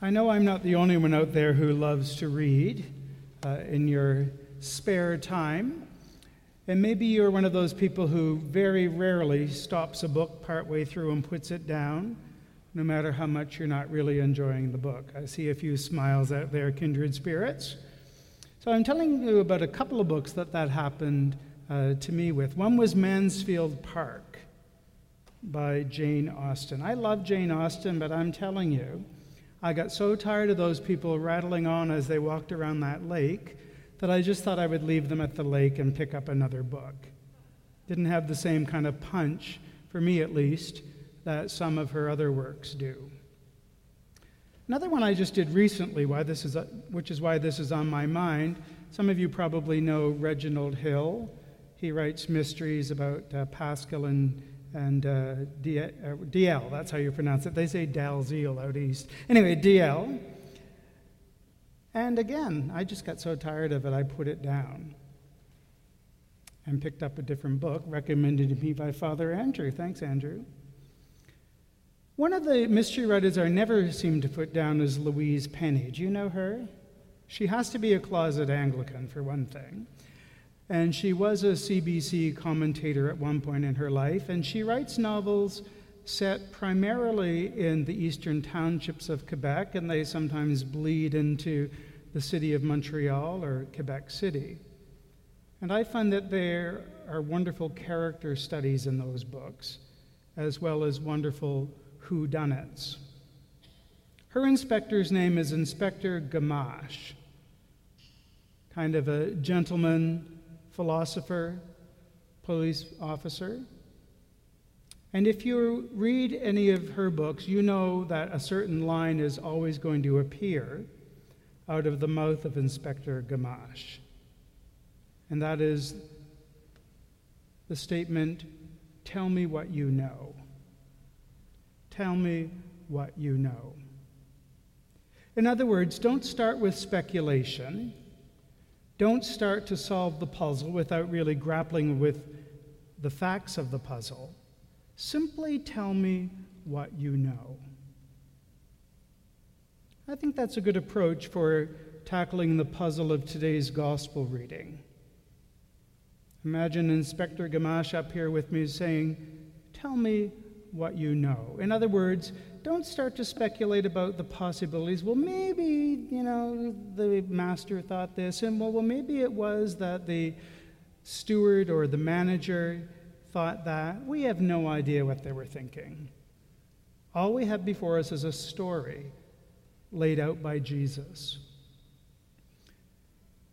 I know I'm not the only one out there who loves to read uh, in your spare time. And maybe you're one of those people who very rarely stops a book partway through and puts it down, no matter how much you're not really enjoying the book. I see a few smiles out there, kindred spirits. So I'm telling you about a couple of books that that happened uh, to me with. One was Mansfield Park by Jane Austen. I love Jane Austen, but I'm telling you, I got so tired of those people rattling on as they walked around that lake that I just thought I would leave them at the lake and pick up another book. Didn't have the same kind of punch, for me at least, that some of her other works do. Another one I just did recently, why this is, which is why this is on my mind. Some of you probably know Reginald Hill. He writes mysteries about uh, Pascoe and and uh, DL, uh, that's how you pronounce it. They say Dalziel out east. Anyway, DL. And again, I just got so tired of it, I put it down and picked up a different book recommended to me by Father Andrew. Thanks, Andrew. One of the mystery writers I never seem to put down is Louise Penny. Do you know her? She has to be a closet Anglican, for one thing. And she was a CBC commentator at one point in her life, and she writes novels set primarily in the eastern townships of Quebec, and they sometimes bleed into the city of Montreal or Quebec City. And I find that there are wonderful character studies in those books, as well as wonderful whodunits. Her inspector's name is Inspector Gamache, kind of a gentleman philosopher, police officer. And if you read any of her books, you know that a certain line is always going to appear out of the mouth of Inspector Gamache. And that is the statement, Tell me what you know. Tell me what you know. In other words, don't start with speculation. Don't start to solve the puzzle without really grappling with the facts of the puzzle. Simply tell me what you know. I think that's a good approach for tackling the puzzle of today's gospel reading. Imagine Inspector Gamache up here with me saying, Tell me what you know. In other words, don't start to speculate about the possibilities. Well, maybe, you know, the master thought this, and well, well, maybe it was that the steward or the manager thought that. We have no idea what they were thinking. All we have before us is a story laid out by Jesus.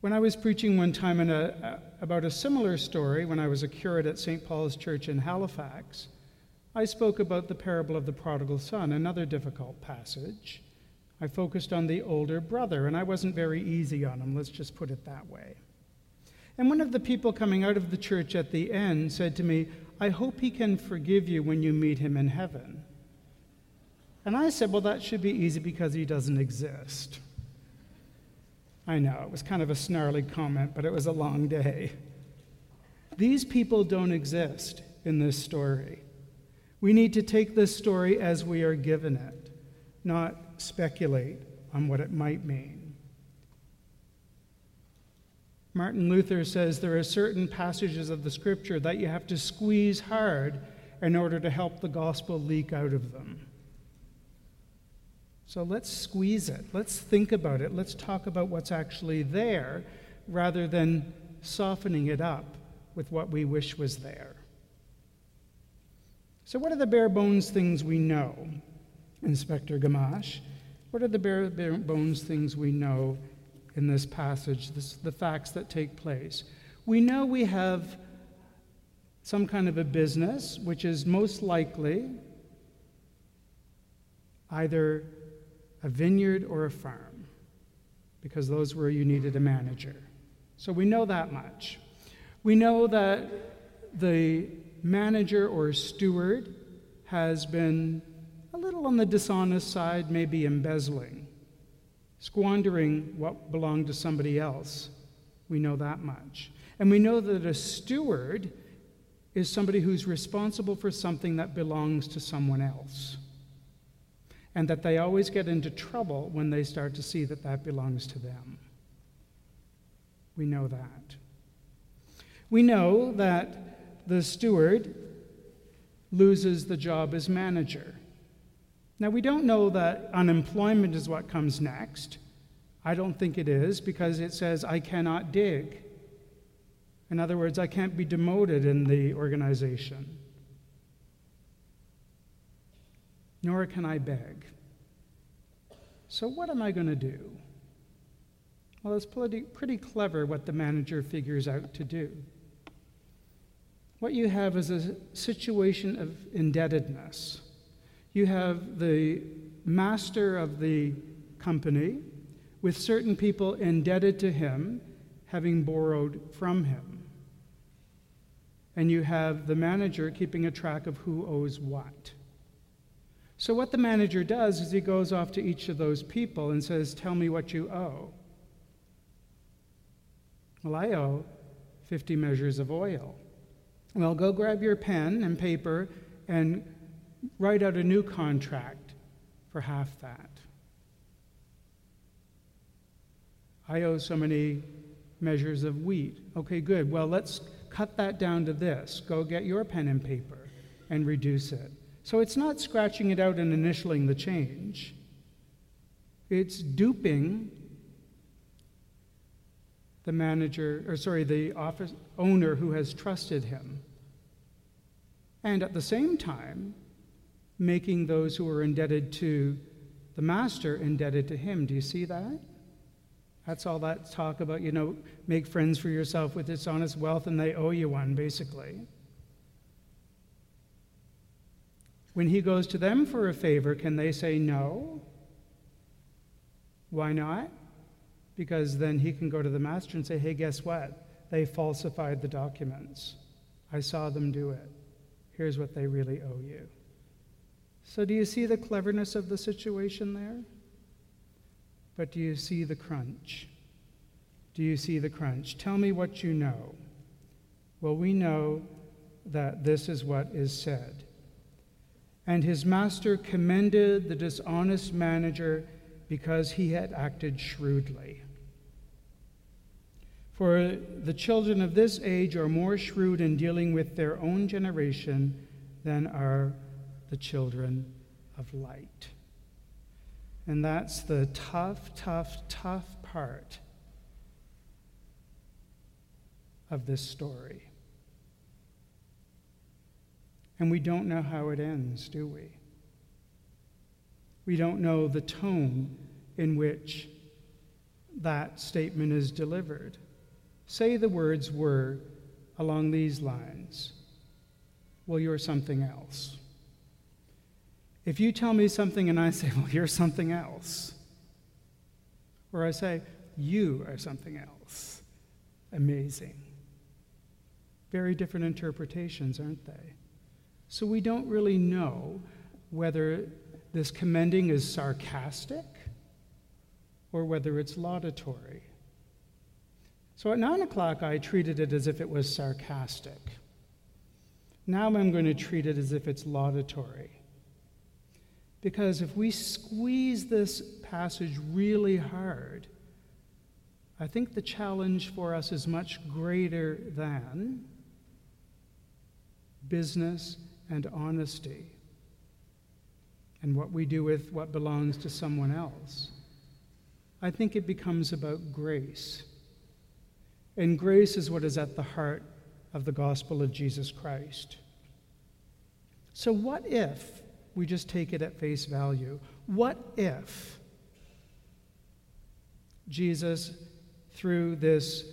When I was preaching one time a, about a similar story when I was a curate at St. Paul's Church in Halifax, I spoke about the parable of the prodigal son, another difficult passage. I focused on the older brother, and I wasn't very easy on him, let's just put it that way. And one of the people coming out of the church at the end said to me, I hope he can forgive you when you meet him in heaven. And I said, Well, that should be easy because he doesn't exist. I know, it was kind of a snarly comment, but it was a long day. These people don't exist in this story. We need to take this story as we are given it, not speculate on what it might mean. Martin Luther says there are certain passages of the scripture that you have to squeeze hard in order to help the gospel leak out of them. So let's squeeze it. Let's think about it. Let's talk about what's actually there rather than softening it up with what we wish was there. So, what are the bare bones things we know, Inspector Gamache? What are the bare, bare bones things we know in this passage, this, the facts that take place? We know we have some kind of a business, which is most likely either a vineyard or a farm, because those were you needed a manager. So we know that much. We know that the manager or steward has been a little on the dishonest side, maybe embezzling, squandering what belonged to somebody else. We know that much. And we know that a steward is somebody who's responsible for something that belongs to someone else. and that they always get into trouble when they start to see that that belongs to them. We know that. We know that the steward loses the job as manager. Now, we don't know that unemployment is what comes next. I don't think it is because it says, I cannot dig. In other words, I can't be demoted in the organization, nor can I beg. So, what am I going to do? Well, it's pretty, pretty clever what the manager figures out to do. What you have is a situation of indebtedness. You have the master of the company with certain people indebted to him, having borrowed from him. And you have the manager keeping a track of who owes what. So, what the manager does is he goes off to each of those people and says, Tell me what you owe. Well, I owe 50 measures of oil. Well, go grab your pen and paper and write out a new contract for half that. I owe so many measures of wheat. Okay, good. Well, let's cut that down to this. Go get your pen and paper and reduce it. So it's not scratching it out and initialing the change, it's duping the manager, or sorry, the office owner who has trusted him. And at the same time, making those who are indebted to the master indebted to him. Do you see that? That's all that talk about, you know, make friends for yourself with dishonest wealth and they owe you one, basically. When he goes to them for a favor, can they say no? Why not? Because then he can go to the master and say, hey, guess what? They falsified the documents. I saw them do it. Here's what they really owe you. So, do you see the cleverness of the situation there? But do you see the crunch? Do you see the crunch? Tell me what you know. Well, we know that this is what is said. And his master commended the dishonest manager because he had acted shrewdly. For the children of this age are more shrewd in dealing with their own generation than are the children of light. And that's the tough, tough, tough part of this story. And we don't know how it ends, do we? We don't know the tone in which that statement is delivered. Say the words were along these lines Well, you're something else. If you tell me something and I say, Well, you're something else, or I say, You are something else, amazing. Very different interpretations, aren't they? So we don't really know whether this commending is sarcastic or whether it's laudatory. So at 9 o'clock, I treated it as if it was sarcastic. Now I'm going to treat it as if it's laudatory. Because if we squeeze this passage really hard, I think the challenge for us is much greater than business and honesty and what we do with what belongs to someone else. I think it becomes about grace. And grace is what is at the heart of the gospel of Jesus Christ. So, what if we just take it at face value? What if Jesus, through this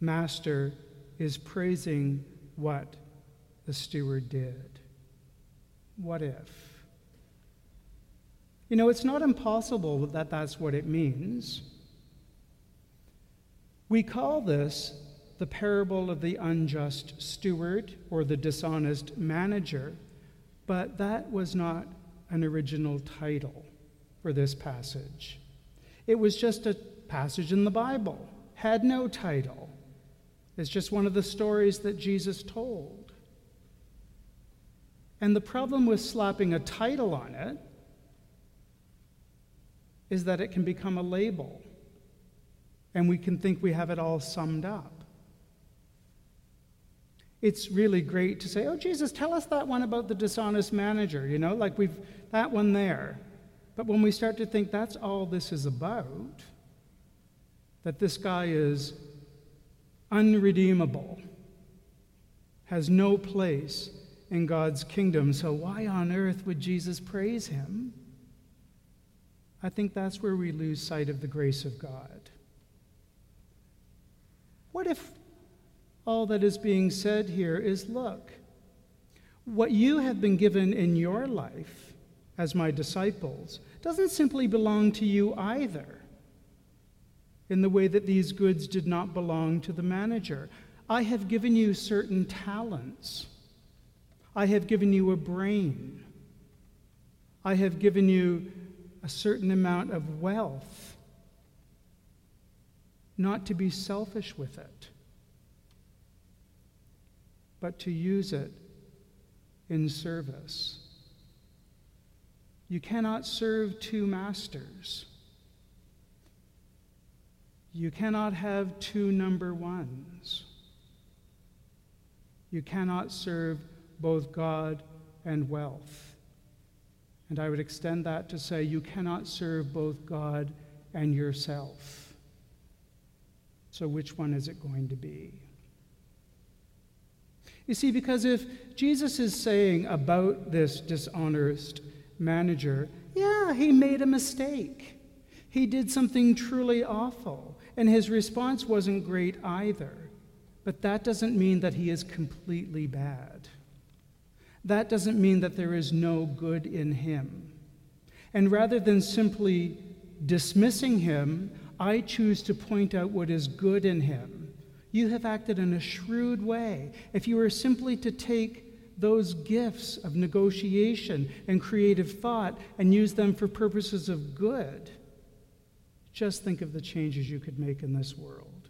master, is praising what the steward did? What if? You know, it's not impossible that that's what it means. We call this the parable of the unjust steward or the dishonest manager, but that was not an original title for this passage. It was just a passage in the Bible, had no title. It's just one of the stories that Jesus told. And the problem with slapping a title on it is that it can become a label and we can think we have it all summed up. It's really great to say, Oh, Jesus, tell us that one about the dishonest manager, you know, like we've that one there. But when we start to think that's all this is about, that this guy is unredeemable, has no place in God's kingdom, so why on earth would Jesus praise him? I think that's where we lose sight of the grace of God. What if all that is being said here is look, what you have been given in your life as my disciples doesn't simply belong to you either, in the way that these goods did not belong to the manager. I have given you certain talents. I have given you a brain. I have given you a certain amount of wealth. Not to be selfish with it, but to use it in service. You cannot serve two masters. You cannot have two number ones. You cannot serve both God and wealth. And I would extend that to say you cannot serve both God and yourself. So, which one is it going to be? You see, because if Jesus is saying about this dishonest manager, yeah, he made a mistake. He did something truly awful, and his response wasn't great either. But that doesn't mean that he is completely bad. That doesn't mean that there is no good in him. And rather than simply dismissing him, I choose to point out what is good in him. You have acted in a shrewd way. If you were simply to take those gifts of negotiation and creative thought and use them for purposes of good, just think of the changes you could make in this world.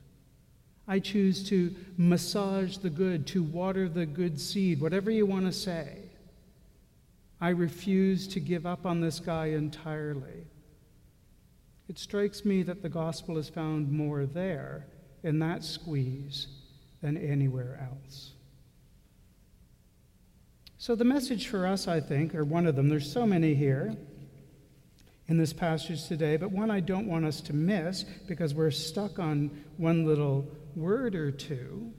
I choose to massage the good, to water the good seed, whatever you want to say. I refuse to give up on this guy entirely. It strikes me that the gospel is found more there in that squeeze than anywhere else. So, the message for us, I think, or one of them, there's so many here in this passage today, but one I don't want us to miss because we're stuck on one little word or two,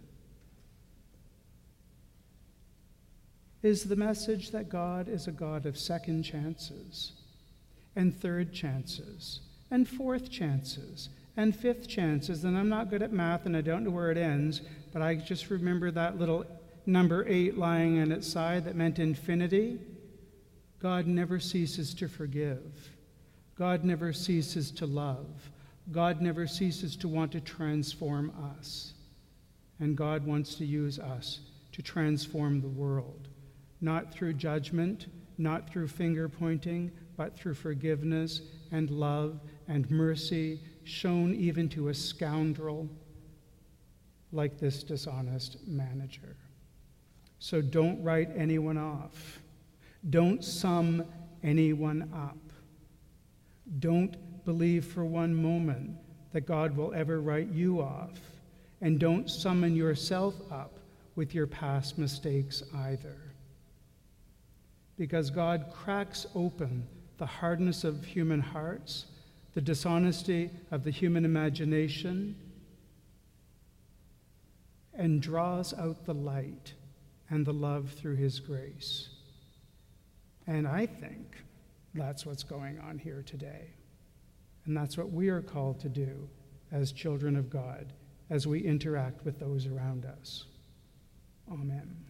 is the message that God is a God of second chances, and third chances, and fourth chances, and fifth chances. And I'm not good at math and I don't know where it ends, but I just remember that little number eight lying on its side that meant infinity. God never ceases to forgive. God never ceases to love. God never ceases to want to transform us. And God wants to use us to transform the world, not through judgment, not through finger pointing, but through forgiveness and love and mercy shown even to a scoundrel like this dishonest manager. So don't write anyone off. Don't sum anyone up. Don't believe for one moment that God will ever write you off. And don't summon yourself up with your past mistakes either. Because God cracks open the hardness of human hearts, the dishonesty of the human imagination, and draws out the light and the love through his grace. And I think that's what's going on here today. And that's what we are called to do as children of God as we interact with those around us. Amen.